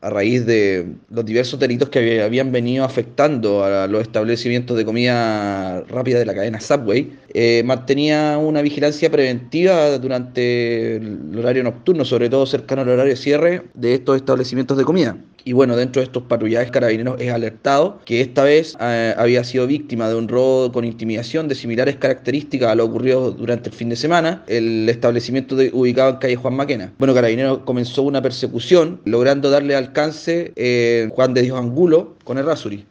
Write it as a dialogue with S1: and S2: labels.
S1: a raíz de los diversos delitos que habían venido afectando a los establecimientos de comida rápida de la cadena Subway, eh, mantenía una vigilancia preventiva durante el horario nocturno, sobre todo cercano al horario de cierre de estos establecimientos de comida. Y bueno, dentro de estos patrullajes carabineros es alertado que esta vez eh, había sido víctima de un robo con intimidación de similares características a lo ocurrido durante el fin de semana, el establecimiento ubicado en calle Juan Maquena. Bueno, Carabineros comenzó una persecución, logrando darle alcance eh, Juan de Dios Angulo con el Rasuri.